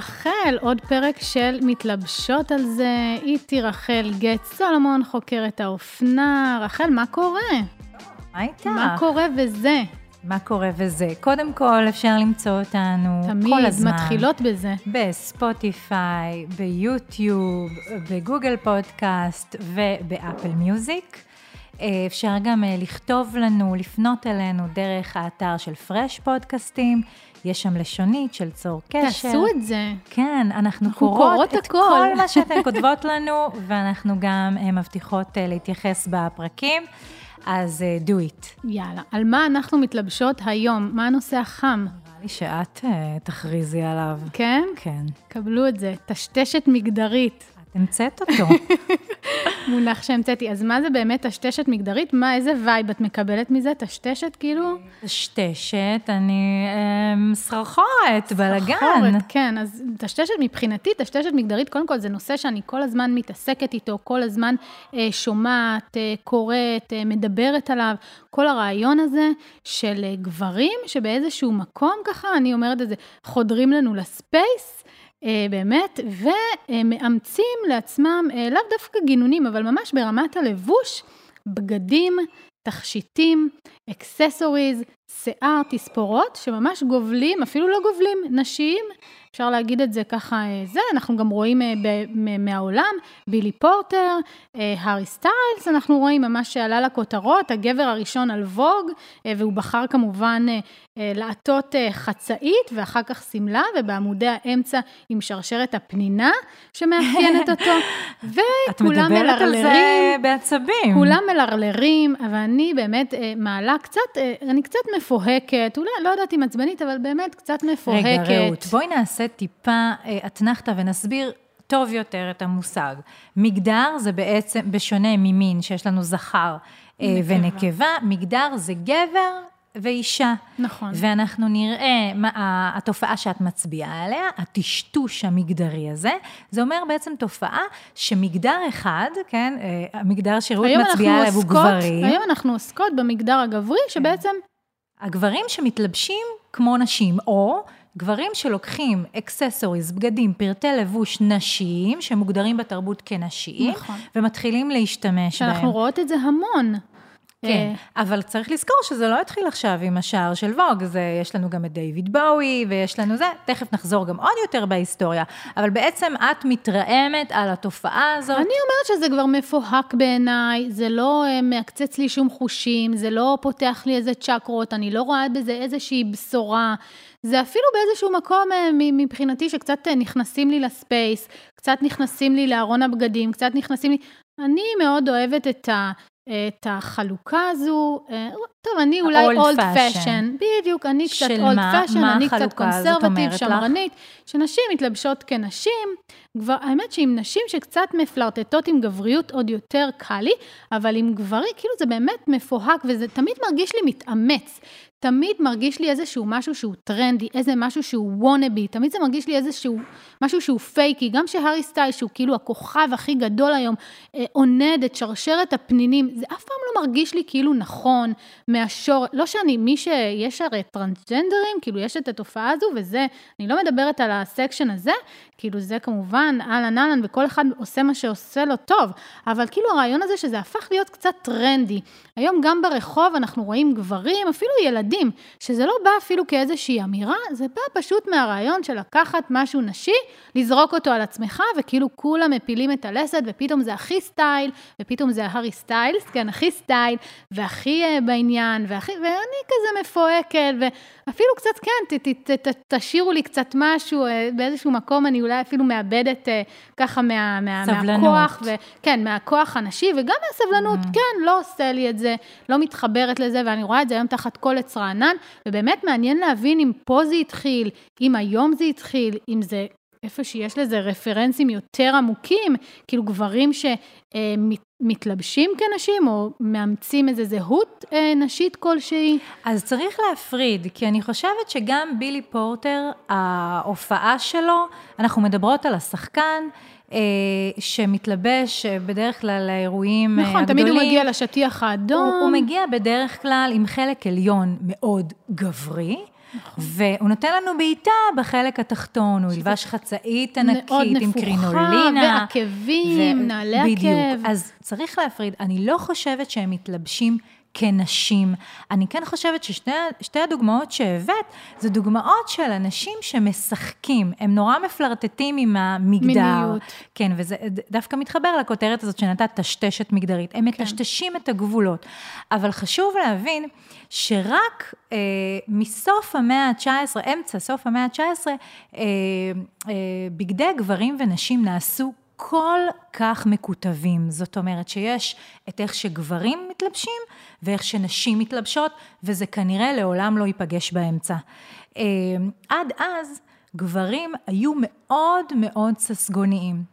רחל, עוד פרק של מתלבשות על זה. איתי רחל גט סולומון, חוקרת האופנה. רחל, מה קורה? מה איתך? מה קורה וזה? מה קורה וזה? קודם כל, אפשר למצוא אותנו תמיד כל הזמן. מתחילות בזה. בספוטיפיי, ביוטיוב, בגוגל פודקאסט ובאפל מיוזיק. אה, אפשר גם אה, לכתוב לנו, לפנות אלינו דרך האתר של פרש פודקאסטים. יש שם לשונית של צור קשר. תעשו את זה. כן, אנחנו אנחנו קוראות, קוראות את הכל. כל מה שאתן כותבות לנו, ואנחנו גם אה, מבטיחות אה, להתייחס בפרקים, אז אה, do it. יאללה, על מה אנחנו מתלבשות היום? מה הנושא החם? נראה לי שאת תכריזי עליו. כן? כן. קבלו את זה. טשטשת מגדרית. את המצאת אותו. מונח שהמצאתי. אז מה זה באמת טשטשת מגדרית? מה, איזה וייב את מקבלת מזה? טשטשת כאילו? טשטשת, אני אה, סחרחורת, בלאגן. חורת, כן, אז טשטשת מבחינתי, טשטשת מגדרית, קודם כל זה נושא שאני כל הזמן מתעסקת איתו, כל הזמן אה, שומעת, אה, קוראת, אה, מדברת עליו. כל הרעיון הזה של גברים שבאיזשהו מקום ככה, אני אומרת את זה, חודרים לנו לספייס. אה, באמת, ומאמצים לעצמם אה, לאו דווקא גינונים, אבל ממש ברמת הלבוש, בגדים, תכשיטים, אקססוריז, שיער, תספורות, שממש גובלים, אפילו לא גובלים, נשיים. אפשר להגיד את זה ככה, אה, זה, אנחנו גם רואים אה, מהעולם, בילי פורטר, אה, הארי סטיילס, אנחנו רואים ממש שעלה לכותרות, הגבר הראשון על ווג, והוא בחר כמובן לעטות חצאית ואחר כך שמלה, ובעמודי האמצע עם שרשרת הפנינה שמאפיינת אותו, את וכולם מדברת על זה מלרלרים. בעצבים. כולם מלרלרים, אבל אני באמת מעלה קצת, אני קצת מפוהקת, אולי, לא יודעת אם עצבנית, אבל באמת קצת מפוהקת. רגע, רעות, בואי נעשה טיפה אה, אתנחתא ונסביר טוב יותר את המושג. מגדר זה בעצם, בשונה ממין, שיש לנו זכר אה, ונקבה, מגדר זה גבר ואישה. נכון. ואנחנו נראה מה התופעה שאת מצביעה עליה, הטשטוש המגדרי הזה, זה אומר בעצם תופעה שמגדר אחד, כן, אה, המגדר היום מצביעה עליו הוא גברים. היום אנחנו עוסקות במגדר הגברי, שבעצם, הגברים שמתלבשים כמו נשים, או גברים שלוקחים אקססוריז, בגדים, פרטי לבוש נשיים, שמוגדרים בתרבות כנשיים, נכון. ומתחילים להשתמש בהם. שאנחנו רואות את זה המון. כן, אה, אבל צריך לזכור שזה לא התחיל עכשיו עם השער של ווג, זה, יש לנו גם את דיוויד בואי, ויש לנו זה, תכף נחזור גם עוד יותר בהיסטוריה, אבל בעצם את מתרעמת על התופעה הזאת. אני אומרת שזה כבר מפוהק בעיניי, זה לא אה, מעקצץ לי שום חושים, זה לא פותח לי איזה צ'קרות, אני לא רואה בזה איזושהי בשורה. זה אפילו באיזשהו מקום אה, מבחינתי שקצת נכנסים לי ל space, קצת נכנסים לי לארון הבגדים, קצת נכנסים לי... אני מאוד אוהבת את ה... את החלוקה הזו, אה, טוב, אני אולי old. fashion, בדיוק, אני קצת old? fashion, אני קצת conservative, אומרת לך? שמרנית, שנשים מתלבשות כנשים, כבר, האמת שעם נשים שקצת מפלרטטות עם גבריות עוד יותר קל לי, אבל עם גברים, כאילו זה באמת מפוהק, וזה תמיד מרגיש לי מתאמץ. תמיד מרגיש לי איזשהו משהו שהוא טרנדי, איזה משהו שהוא wannabe, תמיד זה מרגיש לי איזשהו משהו שהוא פייקי, גם שהארי סטיילס, שהוא כאילו הכוכב הכי גדול היום, אה, עונד את שרשרת הפנינים, זה אף פעם לא מרגיש לי כאילו נכון, מהשור, לא שאני, מי שיש הרי טרנסג'נדרים, כאילו יש את התופעה הזו, וזה, אני לא מדברת על ה section הזה, כאילו זה כמובן אהלן אהלן, וכל אחד עושה מה שעושה לו טוב, אבל כאילו הרעיון הזה שזה הפך להיות קצת טרנדי. היום גם ברחוב אנחנו רואים גברים, אפילו ילדים, שזה לא בא אפילו כאיזושהי אמירה, זה בא פשוט מהרעיון של לקחת משהו נשי, לזרוק אותו על עצמך, וכאילו כולם מפילים את הלסת, ופתאום זה הכי סטייל, ופתאום זה הארי סטיילס, כן, הכי סטייל, והכי אה, בעניין, והכי, ואני כזה מפוהקת, ואפילו קצת, כן, ת, ת, ת, ת, תשאירו לי קצת משהו, אה, באיזשהו מקום אני אולי אפילו מאבדת אה, ככה מה, מה, סבלנות. מהכוח, ו, כן, מהכוח הנשי, וגם מהסבלנות, Mm. כן, לא עושה לי את זה, לא מתחברת לזה, ואני רואה את זה היום תחת כל עץ רענן, ובאמת מעניין להבין אם פה זה התחיל, אם היום זה התחיל, אם זה איפה שיש לזה רפרנסים יותר עמוקים, כאילו גברים שמתלבשים כנשים, או מאמצים איזו זהות אה, נשית כלשהי. אז צריך להפריד, כי אני חושבת שגם בילי פורטר, ההופעה שלו, אנחנו מדברות על השחקן, אה, שמתלבש אה, בדרך כלל לאירועים נכון, הגדולים. תמיד הוא מגיע לשטיח האדום. הוא, הוא מגיע בדרך כלל עם חלק עליון מאוד גברי. נכון. והוא נותן לנו בעיטה בחלק התחתון, הוא ילבש חצאית ענקית עם קרינולינה. מאוד נפוחה, ועקבים, ו... נעלי עקב. בדיוק. אז צריך להפריד, אני לא חושבת שהם מתלבשים כנשים. אני כן חושבת ששתי הדוגמאות שהבאת, זה דוגמאות של אנשים שמשחקים, הם נורא מפלרטטים עם המגדר. מיניות. כן, וזה דווקא מתחבר לכותרת הזאת שנתת טשטשת מגדרית. הם כן. מטשטשים את הגבולות. אבל חשוב להבין שרק אה, מסוף המאה ה-19, אמצע סוף המאה ה-19, אה, אה, בגדי גברים ונשים נעשו כל כך מקוטבים. זאת אומרת שיש את איך שגברים מתלבשים ואיך שנשים מתלבשות, וזה כנראה לעולם לא ייפגש באמצע. אה, עד אז גברים היו מאוד מאוד ססגוניים.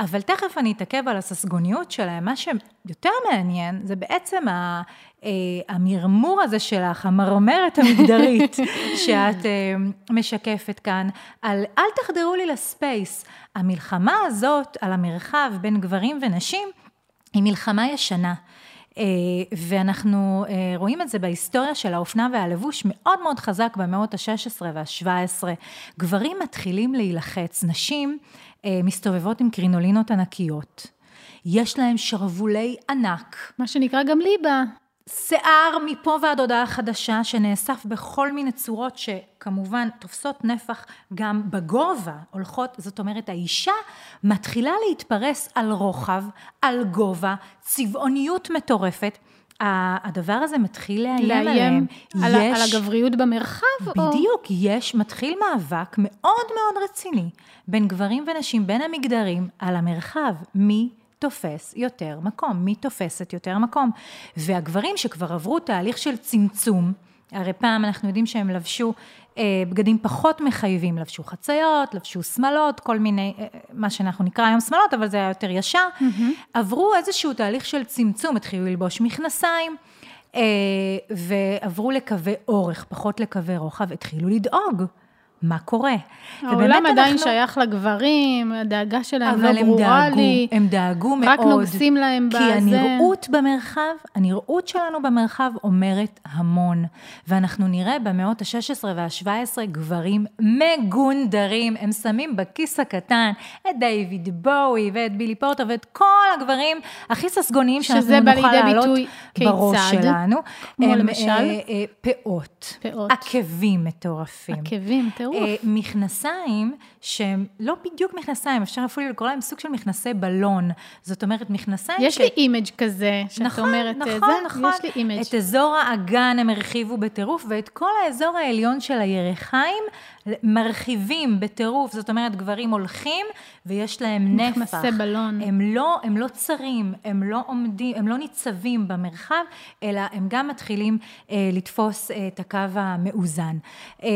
אבל תכף אני אתעכב על הססגוניות שלהם. מה שיותר מעניין זה בעצם ה, אה, המרמור הזה שלך, המרמרת המגדרית שאת אה, משקפת כאן, על אל תחדרו לי לספייס. המלחמה הזאת על המרחב בין גברים ונשים היא מלחמה ישנה. אה, ואנחנו רואים את זה בהיסטוריה של האופנה והלבוש מאוד מאוד חזק במאות ה-16 וה-17. גברים מתחילים להילחץ, נשים מסתובבות עם קרינולינות ענקיות. יש להם שרוולי ענק. מה שנקרא גם ליבה. שיער מפה ועד הודעה חדשה שנאסף בכל מיני צורות שכמובן תופסות נפח גם בגובה, הולכות, זאת אומרת האישה מתחילה להתפרס על רוחב, על גובה, צבעוניות מטורפת. הדבר הזה מתחיל לאיים עליהם. על, יש, על הגבריות במרחב? בדיוק, או... יש, מתחיל מאבק מאוד מאוד רציני בין גברים ונשים, בין המגדרים, על המרחב. מי תופס יותר מקום, מי תופסת יותר מקום. והגברים שכבר עברו תהליך של צמצום, הרי פעם אנחנו יודעים שהם לבשו בגדים פחות מחייבים, לבשו חציות, לבשו שמלות, כל מיני, אה, מה שאנחנו נקרא היום שמלות, אבל זה היה יותר ישר, mm-hmm. עברו איזשהו תהליך של צמצום, התחילו ללבוש מכנסיים. אה, ועברו לקווי אורך, פחות לקווי רוחב, התחילו לדאוג. מה קורה. העולם עדיין אנחנו... שייך לגברים, הדאגה שלהם לא ברורה דאגו, לי. הם דאגו מאוד. רק נוגסים להם בזה. כי הנראות במרחב, הנראות שלנו במרחב אומרת המון. ואנחנו נראה במאות ה-16 וה-17 גברים מגונדרים. הם שמים בכיס הקטן את דיוויד בואי ואת בילי פורטר ואת כל הגברים הכי ססגוניים שאנחנו נוכל לעלות בראש שלנו. כמו הם, למשל? אה, אה, פאות. פאות. עקבים מטורפים. עקבים, תראו. אה, מכנסיים שהם לא בדיוק מכנסיים, אפשר אפילו לקרוא להם סוג של מכנסי בלון. זאת אומרת, מכנסיים יש ש... לי image כזה, שאת נכון, אומרת, נכון, זה, נכון. יש לי image. את אזור האגן הם הרחיבו בטירוף, ואת כל האזור העליון של הירכיים מרחיבים בטירוף. זאת אומרת, גברים הולכים ויש להם נפח. מכנסי בלון. הם לא, הם לא צרים, הם לא עומדים, הם לא ניצבים במרחב, אלא הם גם מתחילים אה, לתפוס אה, את הקו המאוזן. אה,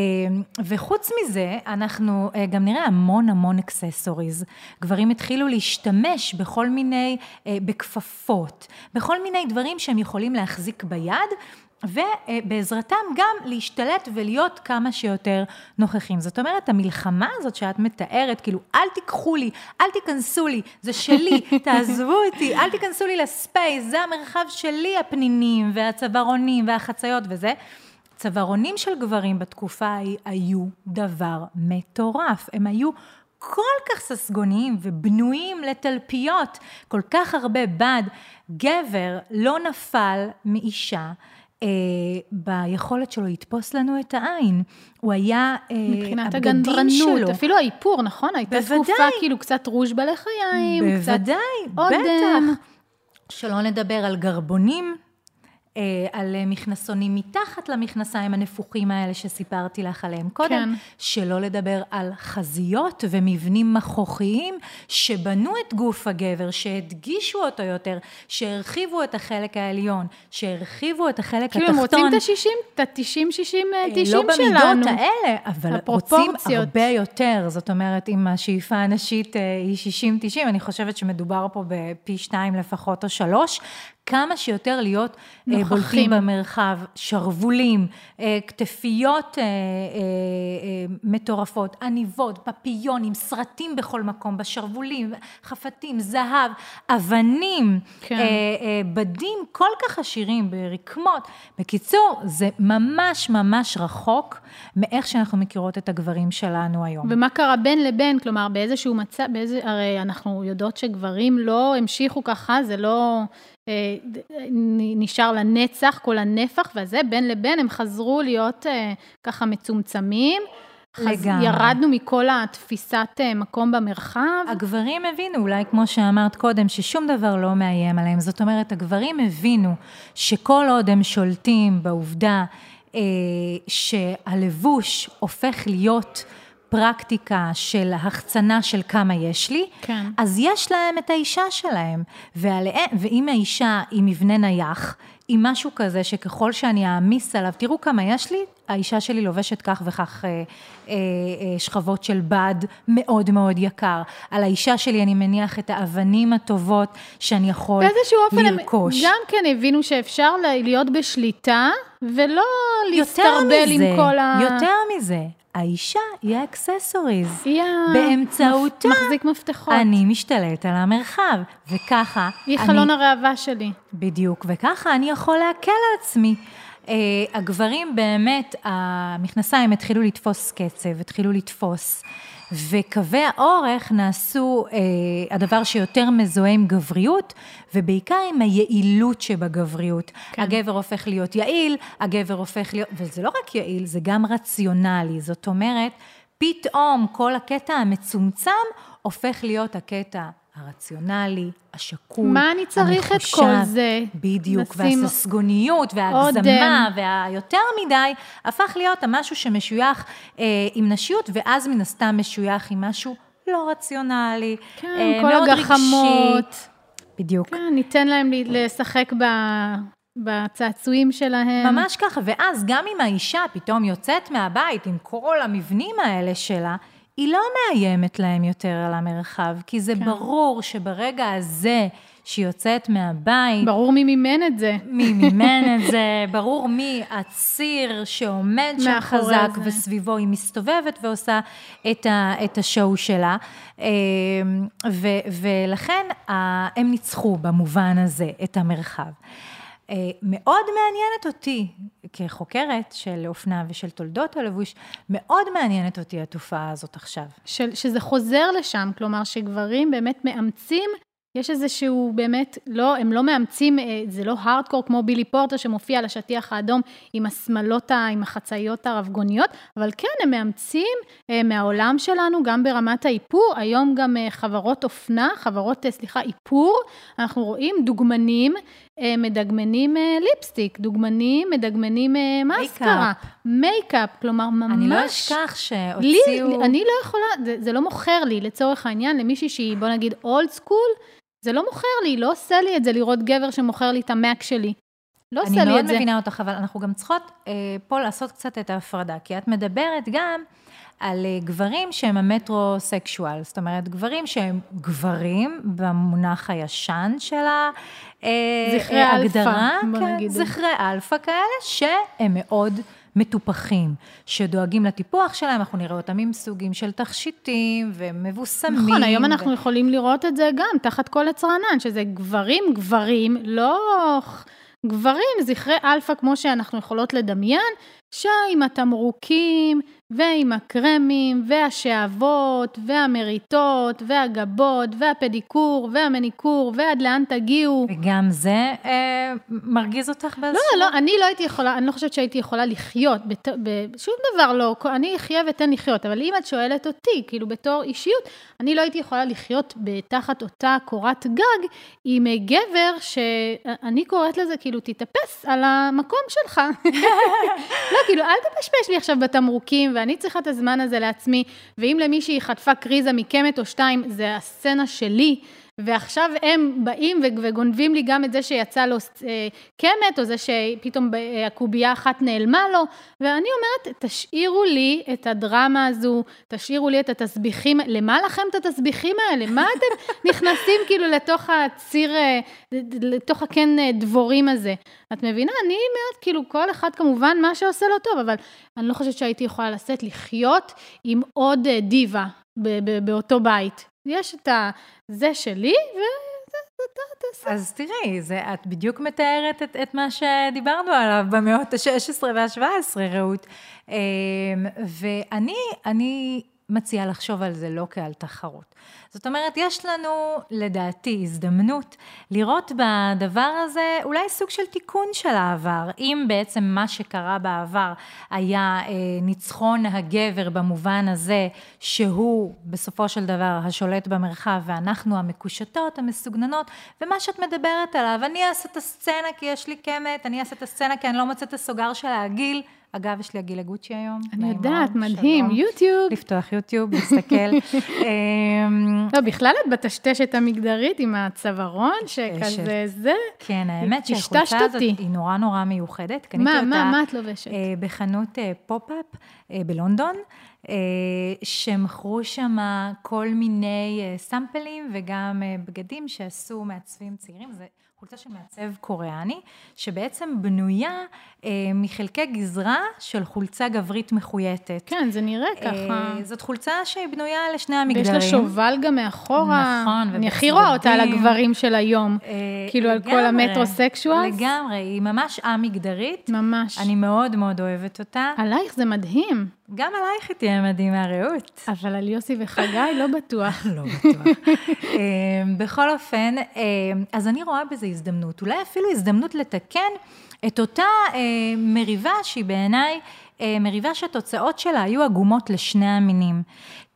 וחוץ מזה, אנחנו אה, גם נראה המון המון accessories. גברים התחילו להשתמש בכל מיני, אה, בכפפות, בכל מיני דברים שהם יכולים להחזיק ביד. ובעזרתם גם להשתלט ולהיות כמה שיותר נוכחים. זאת אומרת, המלחמה הזאת שאת מתארת, כאילו, אל תיקחו לי, אל תיכנסו לי, זה שלי, תעזבו אותי, אל תיכנסו לי לספייס, זה המרחב שלי, הפנינים והצווארונים והחציות וזה. צווארונים של גברים בתקופה ההיא היו דבר מטורף. הם היו כל כך ססגוניים ובנויים לתלפיות, כל כך הרבה בד. גבר לא נפל מאישה. אה, ביכולת שלו לתפוס לנו את העין. הוא היה, אה, מבחינת הגנדרנות. אפילו האיפור, נכון? הייתה בוודאי. תקופה כאילו קצת רוז' בלחיים, בוודאי, קצת אודם. בטח. שלא נדבר על גרבונים. אה, על מכנסונים מתחת למכנסיים הנפוחים האלה שסיפרתי לך עליהם קודם, כן. שלא לדבר על חזיות ומבנים מכוחיים שבנו את גוף הגבר, שהדגישו אותו יותר, שהרחיבו את החלק העליון, שהרחיבו את החלק כאילו, התחתון. הם רוצים את ה-60, את ה-90, 60, אה, 90 לא שלנו. במידות האלה, אבל רוצים. הרבה יותר. זאת אומרת, אם השאיפה הנשית אה, היא 60-90, אני חושבת שמדובר פה בפי שתיים לפחות או שלוש. כמה שיותר להיות אה, נוכחים. בולטים במרחב, שרוולים, אה, כתפיות אה, מטורפות, עניבות, פפיונים, סרטים בכל מקום, בשרוולים, חפתים, זהב, אבנים, כן. בדים כל כך עשירים ברקמות. בקיצור, זה ממש ממש רחוק מאיך שאנחנו מכירות את הגברים שלנו היום. ומה קרה בין לבין, כלומר, באיזשהו מצב, באיזה, הרי אנחנו יודעות שגברים לא המשיכו ככה, זה לא נשאר לנצח, כל הנפח, וזה, בין לבין הם חזרו להיות אה, ככה מצומצמים. לגמרי. ירדנו מכל התפיסת אה, מקום במרחב. הגברים הבינו, אולי כמו שאמרת קודם, ששום דבר לא מאיים עליהם. זאת אומרת, הגברים הבינו שכל עוד הם שולטים בעובדה אה, שהלבוש הופך להיות פרקטיקה של החצנה של כמה יש לי, כן. אז יש להם את האישה שלהם. ועליהם, ואם האישה היא מבנה נייח, היא משהו כזה שככל שאני אעמיס עליו, תראו כמה יש לי, האישה שלי לובשת כך וכך אה, אה, אה, שכבות של בד מאוד מאוד יקר. על האישה שלי אני מניח את האבנים הטובות שאני יכול באיזשהו אופן הם לרכוש. גם כן הבינו שאפשר להיות בשליטה, ולא להסתרבל מזה, עם כל ה... יותר מזה, האישה היא ה accessories. היא ה- באמצעותה מחזיק מפתחות. אני משתלט על המרחב, וככה היא אני חלון הראווה שלי. בדיוק, וככה אני יכול להקל על עצמי. Uh, הגברים באמת, המכנסיים התחילו לתפוס קצב, התחילו לתפוס, וקווי האורך נעשו uh, הדבר שיותר מזוהה עם גבריות, ובעיקר עם היעילות שבגבריות. כן. הגבר הופך להיות יעיל, הגבר הופך להיות, וזה לא רק יעיל, זה גם רציונלי. זאת אומרת, פתאום כל הקטע המצומצם הופך להיות הקטע הרציונלי, השקול, מה אני צריך את המחושב. כל זה? בדיוק, נשים והססגוניות וההגזמה והיותר מדי, הפך להיות המשהו שמשוייך אה, עם נשיות, ואז מן הסתם משוייך עם משהו לא רציונלי, כן, אה, כל מאוד הגחמות. רגשי. בדיוק. כן, ניתן להם לשחק ב- בצעצועים שלהם. ממש ככה, ואז גם אם האישה פתאום יוצאת מהבית עם כל המבנים האלה שלה, היא לא מאיימת להם יותר על המרחב, כי זה כן. ברור שברגע הזה שהיא יוצאת מהבית, ברור מי מימן את זה. מי מימן את זה, ברור מי הציר שעומד שם חזק זה. וסביבו היא מסתובבת ועושה את, ה, את השואו שלה. אמ, ו, ולכן הם ניצחו במובן הזה את המרחב. אה, מאוד מעניינת אותי, כחוקרת של אופנה ושל תולדות הלבוש, מאוד מעניינת אותי התופעה הזאת עכשיו. של, שזה חוזר לשם, כלומר שגברים באמת מאמצים, יש איזשהו באמת, לא, הם לא מאמצים, אה, זה לא הארדקור כמו בילי פורטר שמופיע על השטיח האדום עם השמלות, עם החצאיות הרבגוניות, אבל כן, הם מאמצים אה, מהעולם שלנו, גם ברמת האיפור, היום גם אה, חברות אופנה, חברות, סליחה, איפור, אנחנו רואים דוגמנים מדגמנים אה, ליפסטיק, דוגמנים מדגמנים אה, מסקרה, מייקאפ, כלומר ממש... אני לא אשכח שהוציאו... אני לא יכולה, זה, זה לא מוכר לי, לצורך העניין, למישהי שהיא, בוא נגיד, old school, זה לא מוכר לי, לא עושה לי את זה לראות גבר שמוכר לי את המק שלי. לא עושה אני לי מאוד את זה. מבינה אותך, אבל אנחנו גם צריכות אה, פה לעשות קצת את ההפרדה, כי את מדברת גם על אה, גברים שהם ה metrosexual, זאת אומרת, גברים שהם גברים במונח הישן של זכרי אלפא, ההגדרה, בוא כן. זכרי אלפא כאלה, שהם מאוד מטופחים, שדואגים לטיפוח שלהם, אנחנו נראה אותם עם סוגים של תכשיטים ומבוסמים. נכון, היום ו- אנחנו יכולים לראות את זה גם תחת כל עץ רענן, שזה גברים גברים, לא גברים, זכרי אלפא, כמו שאנחנו יכולות לדמיין, שעם התמרוקים, ועם הקרמים, והשעוות, והמריטות, והגבות, והפדיקור, והמניקור, ועד לאן תגיעו. וגם זה אה, מרגיז אותך באיזשהו... לא, לא, אני לא הייתי יכולה, אני לא חושבת שהייתי יכולה לחיות, בת, בשום דבר לא, אני אחיה ואתן לחיות, אבל אם את שואלת אותי, כאילו בתור אישיות, אני לא הייתי יכולה לחיות תחת אותה קורת גג עם גבר שאני קוראת לזה, כאילו, תתאפס על המקום שלך. לא, כאילו, אל תפשפש לי עכשיו בתמרוקים, ואני צריכה את הזמן הזה לעצמי, ואם למישהי חטפה קריזה מקמת או שתיים, זה הסצנה שלי. ועכשיו הם באים וגונבים לי גם את זה שיצא לו אה, קמת, או זה שפתאום אה, הקובייה אחת נעלמה לו, ואני אומרת, תשאירו לי את הדרמה הזו, תשאירו לי את התסביכים, למה לכם את התסביכים האלה? מה אתם נכנסים כאילו לתוך הציר, אה, לתוך הקן דבורים הזה? את מבינה? אני מאוד, כאילו, כל אחד כמובן מה שעושה לו טוב, אבל אני לא חושבת שהייתי יכולה לשאת לחיות עם עוד דיבה באותו בית. יש את ה... זה שלי, תעשה. אז תראי, זה, את בדיוק מתארת את, את מה שדיברנו עליו במאות ה-16 וה-17, רעות. אמ, ואני, אני מציעה לחשוב על זה לא כעל תחרות. זאת אומרת, יש לנו, לדעתי, הזדמנות לראות בדבר הזה אולי סוג של תיקון של העבר. אם בעצם מה שקרה בעבר היה אה, ניצחון הגבר במובן הזה שהוא בסופו של דבר השולט במרחב ואנחנו המקושטות, המסוגננות, ומה שאת מדברת עליו, אני אעשה את הסצנה כי יש לי קמת, אני אעשה את הסצנה כי אני לא מוצאת את הסוגר של העגיל. אגב, יש לי עגיל לגוצ'י היום. אני יודעת, מדהים, יוטיוב. לפתוח יוטיוב, להסתכל. אמ, לא, בכלל את בטשטשת המגדרית עם הצווארון, שכזה זה. כן, האמת שהחולצה הזאת היא נורא נורא מיוחדת. מה, מה, מה את לובשת? אה, בחנות אה, pop-up אה, בלונדון. שמכרו שם כל מיני sample ים וגם בגדים שעשו מעצבים צעירים. זה חולצה של מעצב קוריאני, שבעצם בנויה אה, מחלקי גזרה של חולצה גברית מחויטת. כן, זה נראה אה, ככה. זאת חולצה שהיא בנויה לשני המגדרים. ויש לה שובל גם מאחורה. נכון, אני הכי רואה אותה על הגברים של היום. אה, כאילו לגמרי, על כל המטרוסקשואלס. לגמרי, היא ממש א-מגדרית. ממש. אני מאוד מאוד אוהבת אותה. עלייך זה מדהים. גם עלייך היא תהיה מדהימה, רעות. אבל על יוסי וחגי לא בטוח. לא בטוח. אמ, בכל אופן, אמ, אז אני רואה בזה הזדמנות, אולי אפילו הזדמנות לתקן את אותה אה, מריבה שהיא בעיניי אה, מריבה שהתוצאות שלה היו עגומות לשני המינים.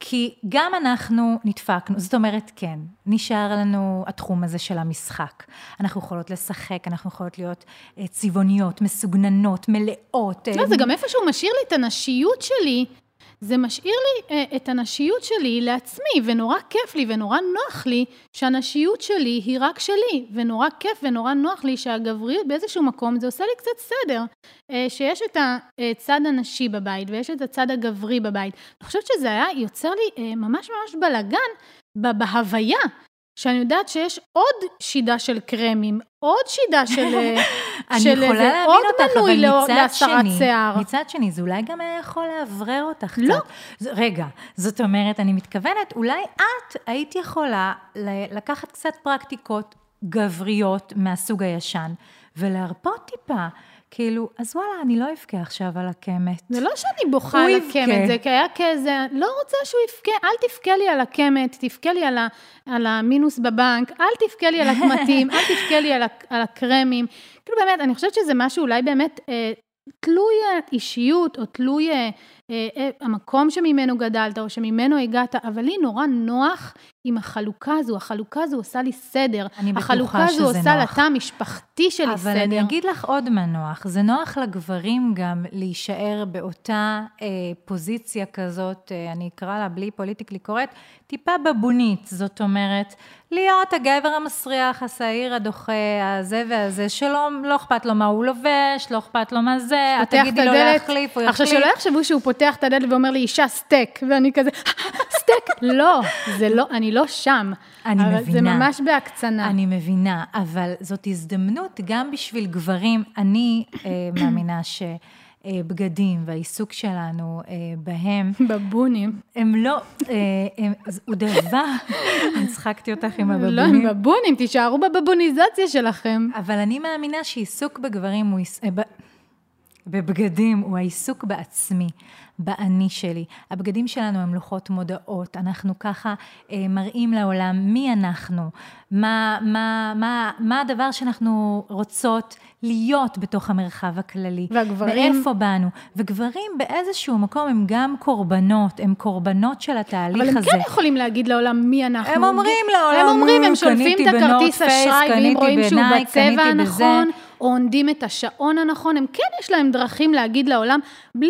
כי גם אנחנו נדפקנו, זאת אומרת, כן, נשאר לנו התחום הזה של המשחק. אנחנו יכולות לשחק, אנחנו יכולות להיות אה, צבעוניות, מסוגננות, מלאות. לא, זה גם איפשהו משאיר לי את הנשיות שלי. זה משאיר לי uh, את הנשיות שלי לעצמי, ונורא כיף לי ונורא נוח לי שהנשיות שלי היא רק שלי, ונורא כיף ונורא נוח לי שהגבריות באיזשהו מקום, זה עושה לי קצת סדר, uh, שיש את הצד הנשי בבית ויש את הצד הגברי בבית. אני חושבת שזה היה יוצר לי uh, ממש ממש בלאגן בהוויה שאני יודעת שיש עוד שידה של קרמים, עוד שידה של... אני של יכולה להבין אותך, אבל לא, מצד שני, שיער. מצד שני, זה אולי גם היה יכול לאוורר אותך לא. קצת. לא. רגע, זאת אומרת, אני מתכוונת, אולי את היית יכולה לקחת קצת פרקטיקות גבריות מהסוג הישן, ולהרפות טיפה. כאילו, אז וואלה, אני לא אבכה עכשיו על הקמת. זה לא שאני בוכה על הקמת, זה היה כזה, לא רוצה שהוא יבכה, אל תבכה לי על הקמת, תבכה לי על, ה, על המינוס בבנק, אל תבכה לי על הקמטים, אל תבכה לי על, על הקרמים. כאילו באמת, אני חושבת שזה משהו אולי באמת אה, תלוי אישיות, או תלוי אה, אה, אה, המקום שממנו גדלת, או שממנו הגעת, אבל לי נורא נוח עם החלוקה הזו, החלוקה הזו עושה לי סדר. אני בטוחה שזה נוח. החלוקה הזו עושה לתא המשפחתי שלי אבל סדר. אבל אני אגיד לך עוד מה נוח, זה נוח לגברים גם להישאר באותה אה, פוזיציה כזאת, אה, אני אקרא לה בלי politically correct, טיפה בבונית, זאת אומרת, להיות הגבר המסריח, השעיר, הדוחה, הזה והזה, שלא לא אכפת לו מה הוא לובש, לא אכפת לו מה זה, את תגידי לו להחליף, הוא יחליף. עכשיו, שלא יחשבו שהוא פותח את הדלת ואומר לי, אישה, סטייק, ואני כזה, סטייק, לא, זה לא, אני לא שם. אני אבל מבינה. זה ממש בהקצנה. אני מבינה, אבל זאת הזדמנות גם בשביל גברים. אני אה, מאמינה ש... בגדים והעיסוק שלנו אה, בהם. בבונים. הם לא, אה, הם, הוא דבר, הצחקתי אותך עם הבבונים. לא, הם בבונים, תישארו בבבוניזציה שלכם. אבל אני מאמינה שעיסוק בגברים הוא... בבגדים הוא העיסוק בעצמי, באני שלי. הבגדים שלנו הם לוחות מודעות, אנחנו ככה אה, מראים לעולם מי אנחנו, מה, מה, מה, מה הדבר שאנחנו רוצות להיות בתוך המרחב הכללי. והגברים... מאיפה באנו. וגברים באיזשהו מקום הם גם קורבנות, הם קורבנות של התהליך הזה. אבל הם הזה. כן יכולים להגיד לעולם מי אנחנו. הם אומרים לעולם, הם אומרים, הם שולפים את הכרטיס אשראי, ואם רואים שהוא בצבע הנכון. או עונדים את השעון הנכון, הם כן יש להם דרכים להגיד לעולם, בלי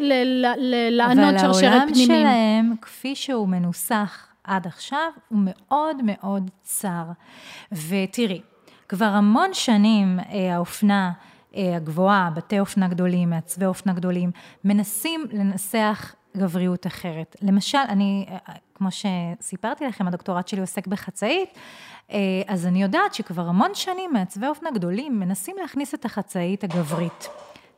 ל- ל- לענות שרשרת אבל העולם פנימיים. שלהם, כפי שהוא מנוסח עד עכשיו, הוא מאוד מאוד צר. ותראי, כבר המון שנים אה, האופנה אה, הגבוהה, בתי אופנה גדולים, מעצבי אופנה גדולים, מנסים לנסח גבריות אחרת. למשל, אני, אה, כמו שסיפרתי לכם, הדוקטורט שלי עוסק בחצאית, אז אני יודעת שכבר המון שנים מעצבי אופנה גדולים מנסים להכניס את החצאית הגברית.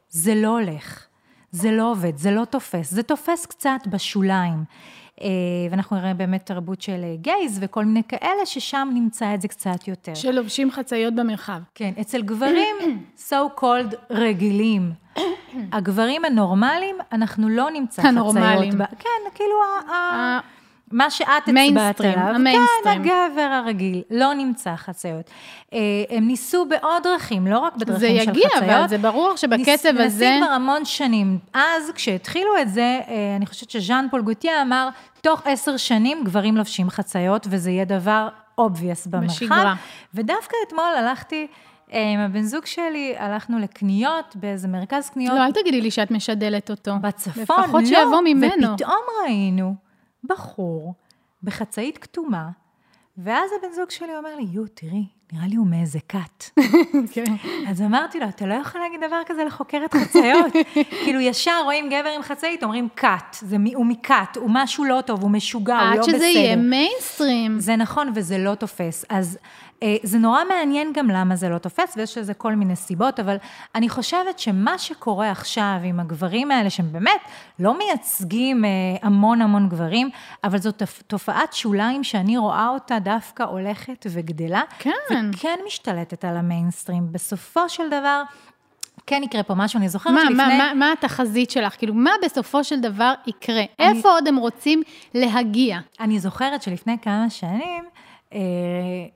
זה לא הולך. זה לא עובד, זה לא תופס, זה תופס קצת בשוליים. אה, ואנחנו נראה באמת תרבות של אה, גייז וכל מיני כאלה, ששם נמצא את זה קצת יותר. שלובשים חצאיות במרחב. כן, אצל גברים, so called רגילים. הגברים הנורמליים, אנחנו לא נמצא חצאיות. הנורמליים. ב- כן, כאילו, ה- מה שאת הצבעת עליו. כן, הגבר הרגיל, לא נמצא חצאיות. אה, הם ניסו בעוד דרכים, לא רק זה בדרכים של יגיע, חצאיות. אבל זה ברור שבקצב ניס- הזה... מנסים כבר המון שנים. אז, כשהתחילו את זה, אה, אני חושבת שז'אן פול גוטיה אמר, תוך עשר שנים גברים לובשים חצאיות, וזה יהיה דבר obvious במרחב. בשגרה. ודווקא אתמול הלכתי... אה, עם הבן זוג שלי, הלכנו לקניות באיזה מרכז קניות לא, אל תגידי לי שאת משדלת אותו. בצפון, לפחות לא, שיבוא ממנו. ופתאום ראינו בחור בחצאית כתומה, ואז הבן זוג שלי אומר לי, יו, תראי, נראה לי הוא מאיזה כת. כן. אז אמרתי לו, אתה לא יכול להגיד דבר כזה לחוקרת חצאיות. כאילו, ישר רואים גבר עם חצאית, אומרים כת, הוא מכת, הוא משהו לא טוב, הוא משוגע, הוא עד לא בסדר. שזה יהיה מיינסטרים. זה נכון, וזה לא תופס. אז זה נורא מעניין גם למה זה לא תופס, ויש לזה כל מיני סיבות, אבל אני חושבת שמה שקורה עכשיו עם הגברים האלה, שהם באמת לא מייצגים אה, המון המון גברים, אבל זאת תופ- תופעת שוליים שאני רואה אותה דווקא הולכת וגדלה. כן. וכן משתלטת על המיינסטרים. בסופו של דבר, כן יקרה פה משהו, אני זוכרת מה, שלפני... מה, מה, מה התחזית שלך? כאילו, מה בסופו של דבר יקרה? איפה עוד הם רוצים להגיע? אני זוכרת שלפני כמה שנים אה,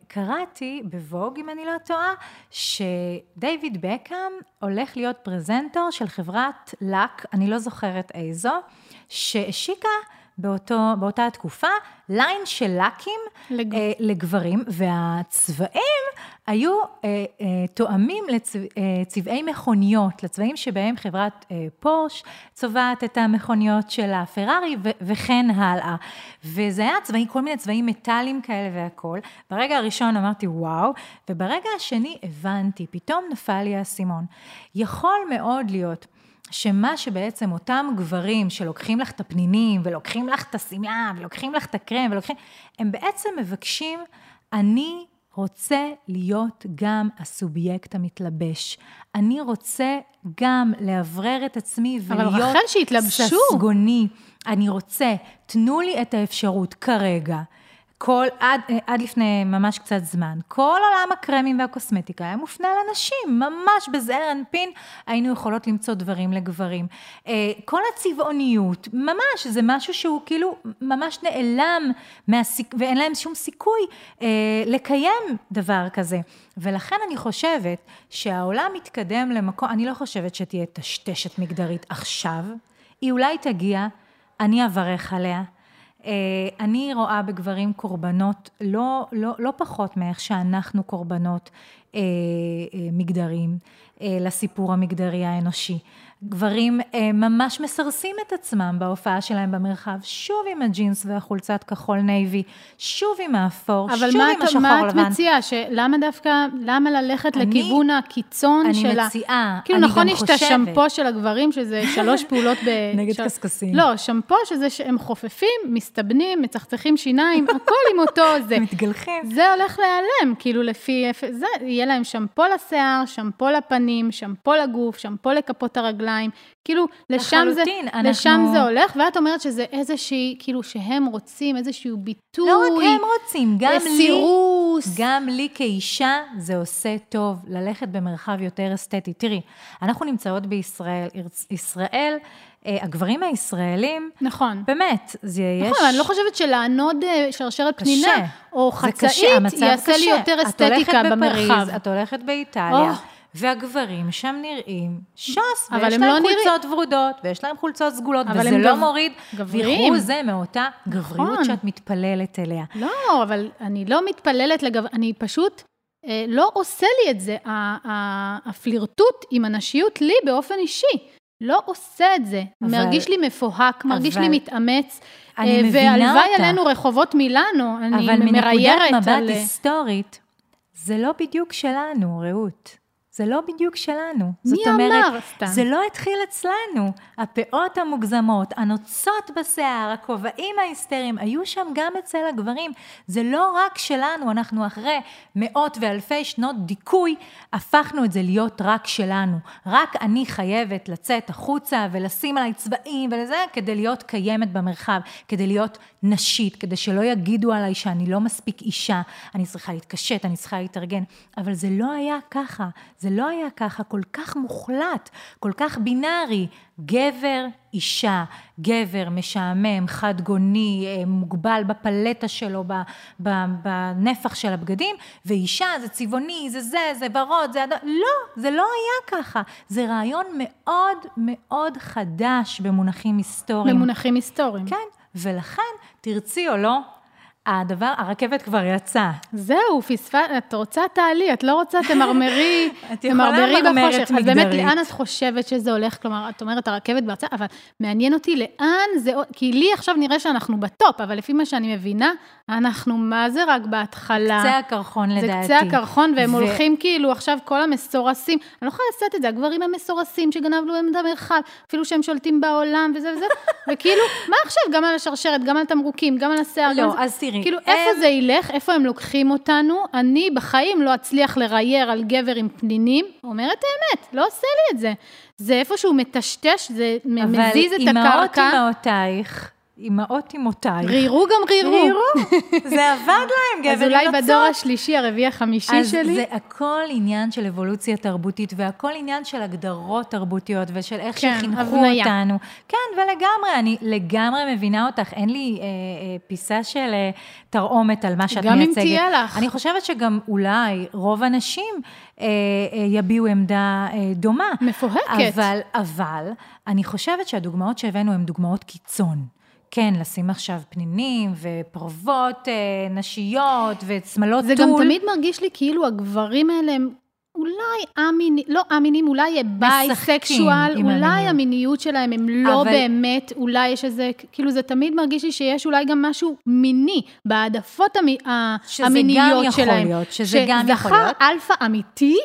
קראתי בווג, אם אני לא טועה, שדייוויד בקאם הולך להיות פרזנטור של חברת לק, אני לא זוכרת איזו, שהשיקה באותו, באותה תקופה ליין של לקים לג- אה, לגברים, והצבעים היו אה, אה, תואמים לצבעי מכוניות, לצבעים שבהם חברת אה, פורש צובעת את המכוניות של הפרארי ו- וכן הלאה. וזה היה צבעים, כל מיני צבעים מטאליים כאלה והכול. ברגע הראשון אמרתי וואו, וברגע השני הבנתי, פתאום נפל לי האסימון. יכול מאוד להיות שמה שבעצם אותם גברים שלוקחים לך את הפנינים, ולוקחים לך את השמלה, ולוקחים לך את הקרם, ולוקחים, הם בעצם מבקשים, אני רוצה להיות גם הסובייקט המתלבש. אני רוצה גם לאוורר את עצמי ולהיות. ססגוני. אני רוצה, תנו לי את האפשרות כרגע. כל, עד, עד לפני ממש קצת זמן, כל עולם הקרמים והקוסמטיקה היה מופנה לנשים, ממש בזעיר אנפין היינו יכולות למצוא דברים לגברים. אה, כל הצבעוניות, ממש, זה משהו שהוא כאילו ממש נעלם, מהסיק, ואין להם שום סיכוי אה, לקיים דבר כזה. ולכן אני חושבת שהעולם מתקדם למקום, אני לא חושבת שתהיה טשטשת מגדרית עכשיו, היא אולי תגיע, אני אברך עליה. אה, אני רואה בגברים קורבנות לא, לא, לא פחות מאיך שאנחנו קורבנות אה, אה, מגדריים אה, לסיפור המגדרי האנושי. גברים אה, ממש מסרסים את עצמם בהופעה שלהם במרחב, שוב עם הג'ינס והחולצת כחול navy, שוב עם האפור, אבל שוב מה עם השחור מה את לבן. מציעה? שלמה דווקא, למה ללכת אני- לכיוון הקיצון אני של ה... מציעה, כאילו, אני נכון, גם יש את השמפו של הגברים, שזה שלוש פעולות ב... נגד של- קשקשים. לא, שמפו שזה שהם חופפים, מסתבנים, מצחצחים שיניים, הכל עם אותו זה. מתגלחים. זה הולך להיעלם, כאילו לפי, זה, יהיה להם שמפו לשיער, שמפו לפנים, שמפו לגוף, שמפו לכפות הרגליים, כאילו, לשם זה, לחלוטין, לשם אנחנו- זה הולך, ואת אומרת שזה איזושהי, כאילו, שהם רוצים איזשהו ביטוי. לא רק הם רוצים, גם לי, סירוס. גם לי כאישה זה עושה טוב ללכת במרחב יותר אסתטי. תראי, אנחנו נמצאות בישראל, ישראל, אה, הגברים הישראלים, נכון. באמת, זה יש... נכון, אני לא חושבת שלענוד אה, שרשרת קשה. פנינה, או קשה, חצאית, יעשה לי קשה. יותר את אסתטיקה הולכת במרחב. בפריז, את הולכת באיטליה, או. והגברים שם נראים שוס, אבל ויש הם להם לא נראים- חולצות ורודות, ויש להם חולצות סגולות, אבל וזה לא גב- מוריד, גברים. ויחרו זה מאותה גבריות נכון. שאת מתפללת אליה. לא, אבל אני לא מתפללת לגב... אני פשוט אה, לא עושה לי את זה. הפלירטוט עם הנשיות לי באופן אישי. לא עושה את זה. אבל- מרגיש לי מפוהק, מרגיש לי אבל- מתאמץ. אני אה, מבינה והלוואי אותך. עלינו רחובות מילאנו, אני אבל מריירת מנקודת מבט על... היסטורית, זה לא בדיוק שלנו, רעות. זה לא בדיוק שלנו. מי זאת אומרת, אמר סתם? זה לא התחיל אצלנו. הפאות המוגזמות, הנוצות בשיער, הכובעים ההיסטריים, היו שם גם אצל הגברים. זה לא רק שלנו, אנחנו אחרי מאות ואלפי שנות דיכוי, הפכנו את זה להיות רק שלנו. רק אני חייבת לצאת החוצה ולשים עליי צבעים ולזה, כדי להיות קיימת במרחב, כדי להיות נשית, כדי שלא יגידו עליי שאני לא מספיק אישה, אני צריכה להתקשט, אני צריכה להתארגן. אבל זה לא היה ככה, זה לא היה ככה, כל כך מוחלט, כל כך בינארי. גבר, אישה, גבר משעמם, חד גוני, אה, מוגבל בפלטה שלו, בנפח של הבגדים, ואישה זה צבעוני, זה זה, זה ורוד, זה. לא, זה לא היה ככה. זה רעיון מאוד מאוד חדש במונחים היסטוריים. במונחים היסטוריים. כן, ולכן, תרצי או לא, הדבר, הרכבת כבר יצאה. זהו, פספסת, את רוצה תעלי, את לא רוצה, תמרמרי, תמרמרי בחושך. אז באמת. לאן את חושבת שזה הולך? כלומר, את אומרת, הרכבת בארצה, אבל מעניין אותי לאן זה, כי לי עכשיו נראה שאנחנו בטופ, אבל לפי מה שאני מבינה, אנחנו מה זה רק בהתחלה. קצה הקרחון לדעתי. זה קצה הקרחון, והם ו- הולכים כאילו עכשיו כל המסורסים, אני לא יכולה לשאת את זה, הגברים המסורסים שגנבנו להם את המרחב, אפילו שהם שולטים בעולם וזה וזה, וכאילו, מה עכשיו, גם על השרשרת, גם על תמרוקים, גם על השיער, לא, אז תראי, כאילו, הם- איפה זה ילך, איפה הם לוקחים אותנו, אני בחיים לא אצליח לרייר על גבר עם פנינים, אומרת האמת, לא עושה לי את זה. זה איפשהו מטשטש, זה מזיז את אבל הקרקע. אימהות אימהות אימותייך. רירו גם רירו. רירו. זה עבד להם, גבר אז אולי עם בדור נוצות. השלישי, הרביעי, החמישי אז שלי. זה הכל עניין של אבולוציה תרבותית, והכל עניין של הגדרות תרבותיות, ושל איך כן, שחינכו הבניה. אותנו. כן, ולגמרי, אני לגמרי מבינה אותך. אין לי אה, אה, פיסה של אה, תרעומת על מה שאת גם אם מייצגת. תהיה לך. אני חושבת שגם אולי רוב הנשים אה, אה, יביעו עמדה אה, דומה. מפוהקת. אבל, אבל, אני חושבת שהדוגמאות שהבאנו הן דוגמאות קיצון. כן, לשים עכשיו פנינים ופרוות אה, נשיות ושמלות זה טול. גם תמיד מרגיש לי כאילו הגברים האלה הם אולי א-מינים, לא א-מינים, אולי bisexual, אולי המיניות. המיניות שלהם הם לא אבל- באמת, אולי יש איזה, כאילו זה תמיד מרגיש לי שיש אולי גם משהו מיני בהעדפות המי, ה- שזה המיניות גם יכול שלהם. להיות, שזה גם יכול להיות. שזכר אלפא אמיתי,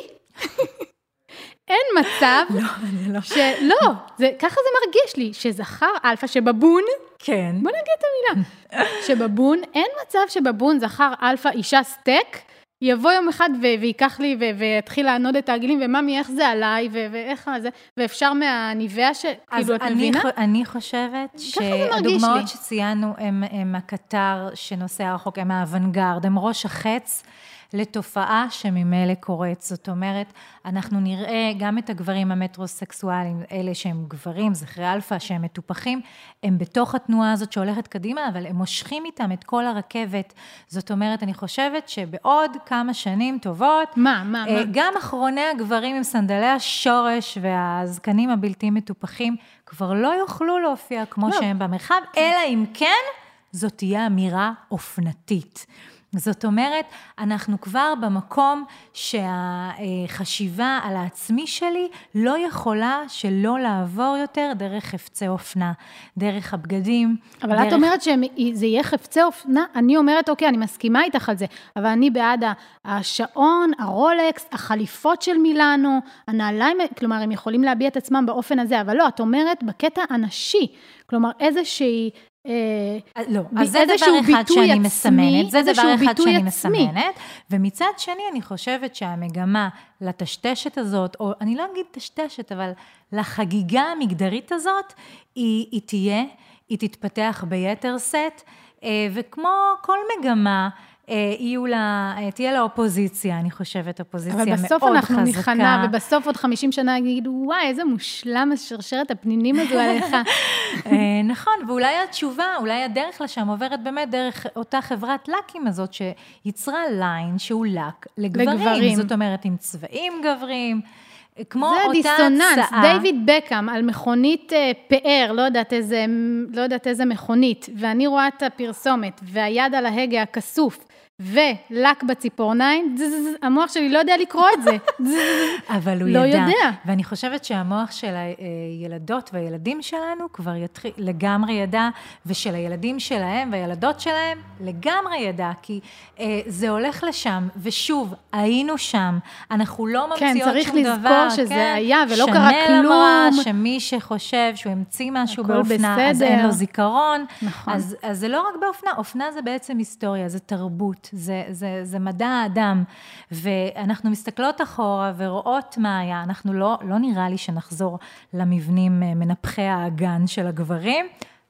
אין מצב, לא. שלא, זה, ככה זה מרגיש לי, שזכר אלפא שבבון, כן. בוא נגיד את המילה. שבבון, אין מצב שבבון זכר אלפא אישה סטייק, יבוא יום אחד ו- וייקח לי ו- ויתחיל לענוד את העגילים, וממי, איך זה עליי, ו- ואיך זה, ואפשר מהניבאה ש... אז כאילו, את אני, מבינה? ח- אני חושבת. שהדוגמאות שציינו הם, הם הקטר שנוסע רחוק, הם האוונגרד, הם ראש החץ לתופעה שממילא קורית. זאת אומרת, אנחנו נראה גם את הגברים המטרוסקסואלים, אלה שהם גברים, זכרי אלפא, שהם מטופחים, הם בתוך התנועה הזאת שהולכת קדימה, אבל הם מושכים איתם את כל הרכבת. זאת אומרת, אני חושבת שבעוד כמה שנים טובות, מה, מה, אה, מה? גם אחרוני הגברים עם סנדלי השורש והזקנים הבלתי מטופחים כבר לא יוכלו להופיע כמו לא. שהם במרחב, אלא אם כן זאת תהיה אמירה אופנתית. זאת אומרת, אנחנו כבר במקום שהחשיבה על העצמי שלי לא יכולה שלא לעבור יותר דרך חפצי אופנה, דרך הבגדים. אבל דרך... את אומרת שזה יהיה חפצי אופנה, אני אומרת, אוקיי, אני מסכימה איתך על זה, אבל אני בעד השעון, הרולקס, החליפות של מילאנו, הנעליים, כלומר, הם יכולים להביע את עצמם באופן הזה, אבל לא, את אומרת בקטע הנשי, כלומר, איזושהי לא, אז זה דבר אחד שאני מסמנת, זה דבר אחד שאני. מסמנת, ומצד שני אני חושבת שהמגמה לטשטשת הזאת, או אני לא אגיד טשטשת, אבל לחגיגה המגדרית הזאת, היא, תהיה, היא תתפתח ביתר שאת, אה, וכמו כל מגמה, אה, יהיו לה, אה, תהיה לה אופוזיציה, אני חושבת, אופוזיציה מאוד אבל חזקה. בסוף אנחנו ניכנע, ובסוף עוד 50 שנה יגידו, וואי, איזה מושלם השרשרת הפנינים הזו עליך. אה, נכון, ואולי התשובה, אולי הדרך לשם עוברת באמת דרך אותה חברת לקים הזאת, שייצרה ליין שהוא לק לגברים. לגברים. זאת אומרת, עם צבעים גבריים, כמו זה אותה הצעה. דיוויד בקאם על מכונית אה, פאר, לא יודעת איזה, לא יודעת איזה מכונית, ואני רואה את הפרסומת, והיד על ההגה הכסוף, ולק בציפורניים, המוח שלי לא יודע לקרוא את זה. אבל הוא לא ידע. יודע. ואני חושבת שהמוח של הילדות והילדים שלנו כבר יתחיל, לגמרי ידע, ושל הילדים שלהם והילדות שלהם לגמרי ידע, כי אה, זה הולך לשם, ושוב, היינו שם, אנחנו לא כן, ממציאות צריך שום דבר. לזכור שזה כן? היה ולא קרה שנל אמרה כלום. שמי שחושב שהוא המציא משהו באופנה, אז. אין לו זיכרון. נכון. אז, אז זה לא רק באופנה, אופנה זה בעצם היסטוריה, זה תרבות, זה, זה, זה מדע האדם. ואנחנו מסתכלות אחורה ורואות מה היה. אנחנו לא, לא נראה לי שנחזור למבנים אה, מנפחי האגן של הגברים.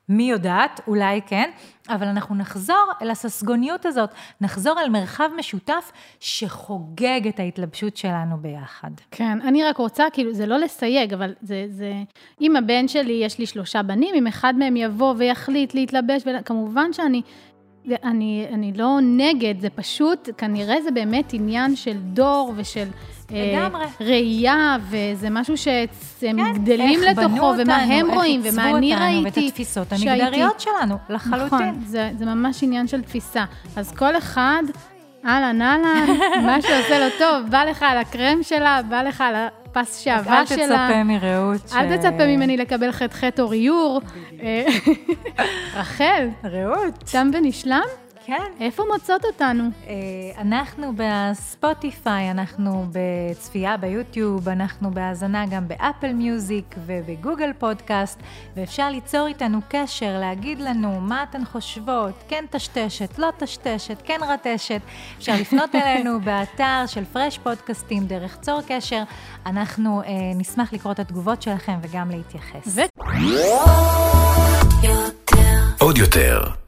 מי יודעת, אולי כן, אבל אנחנו נחזור אל הססגוניות הזאת, נחזור אל מרחב משותף שחוגג את ההתלבשות שלנו ביחד. כן, אני רק רוצה, כאילו, זה לא לסייג, אבל זה, זה... אם הבן שלי, יש לי שלושה בנים, אם אחד מהם יבוא ויחליט להתלבש, כמובן שאני... אני, אני לא נגד, זה פשוט, כנראה זה באמת עניין של דור ושל... לגמרי. אה, ראייה, וזה משהו שהם כן, גדלים איך לתוכו, ומה אותנו, הם איך רואים, עיצבו ומה אני אותנו, ראיתי. ואת התפיסות שהייתי. המגדריות שלנו, לחלוטין. נכון, זה, זה ממש עניין של תפיסה. אז כל אחד, אהלן אהלן, מה שעושה לו טוב, בא לך על הקרם שלה, בא לך על הפס שעבר אל שלה. תצפה מרעות. אל תצפה ממני לקבל ח"ח או ריור. אה, רחל, רעות. תם ונשלם? כן. איפה מוצאות אותנו? אה, אנחנו בספוטיפיי, אנחנו בצפייה ביוטיוב, אנחנו בהאזנה גם באפל מיוזיק ובגוגל פודקאסט, ואפשר ליצור איתנו קשר, להגיד לנו מה אתן חושבות, כן טשטשת, לא טשטשת, כן רטשת. אפשר לפנות אלינו באתר של פרש פודקאסטים דרך צור קשר. אנחנו אה, נשמח לקרוא את התגובות שלכם וגם להתייחס. ו- עוד יותר,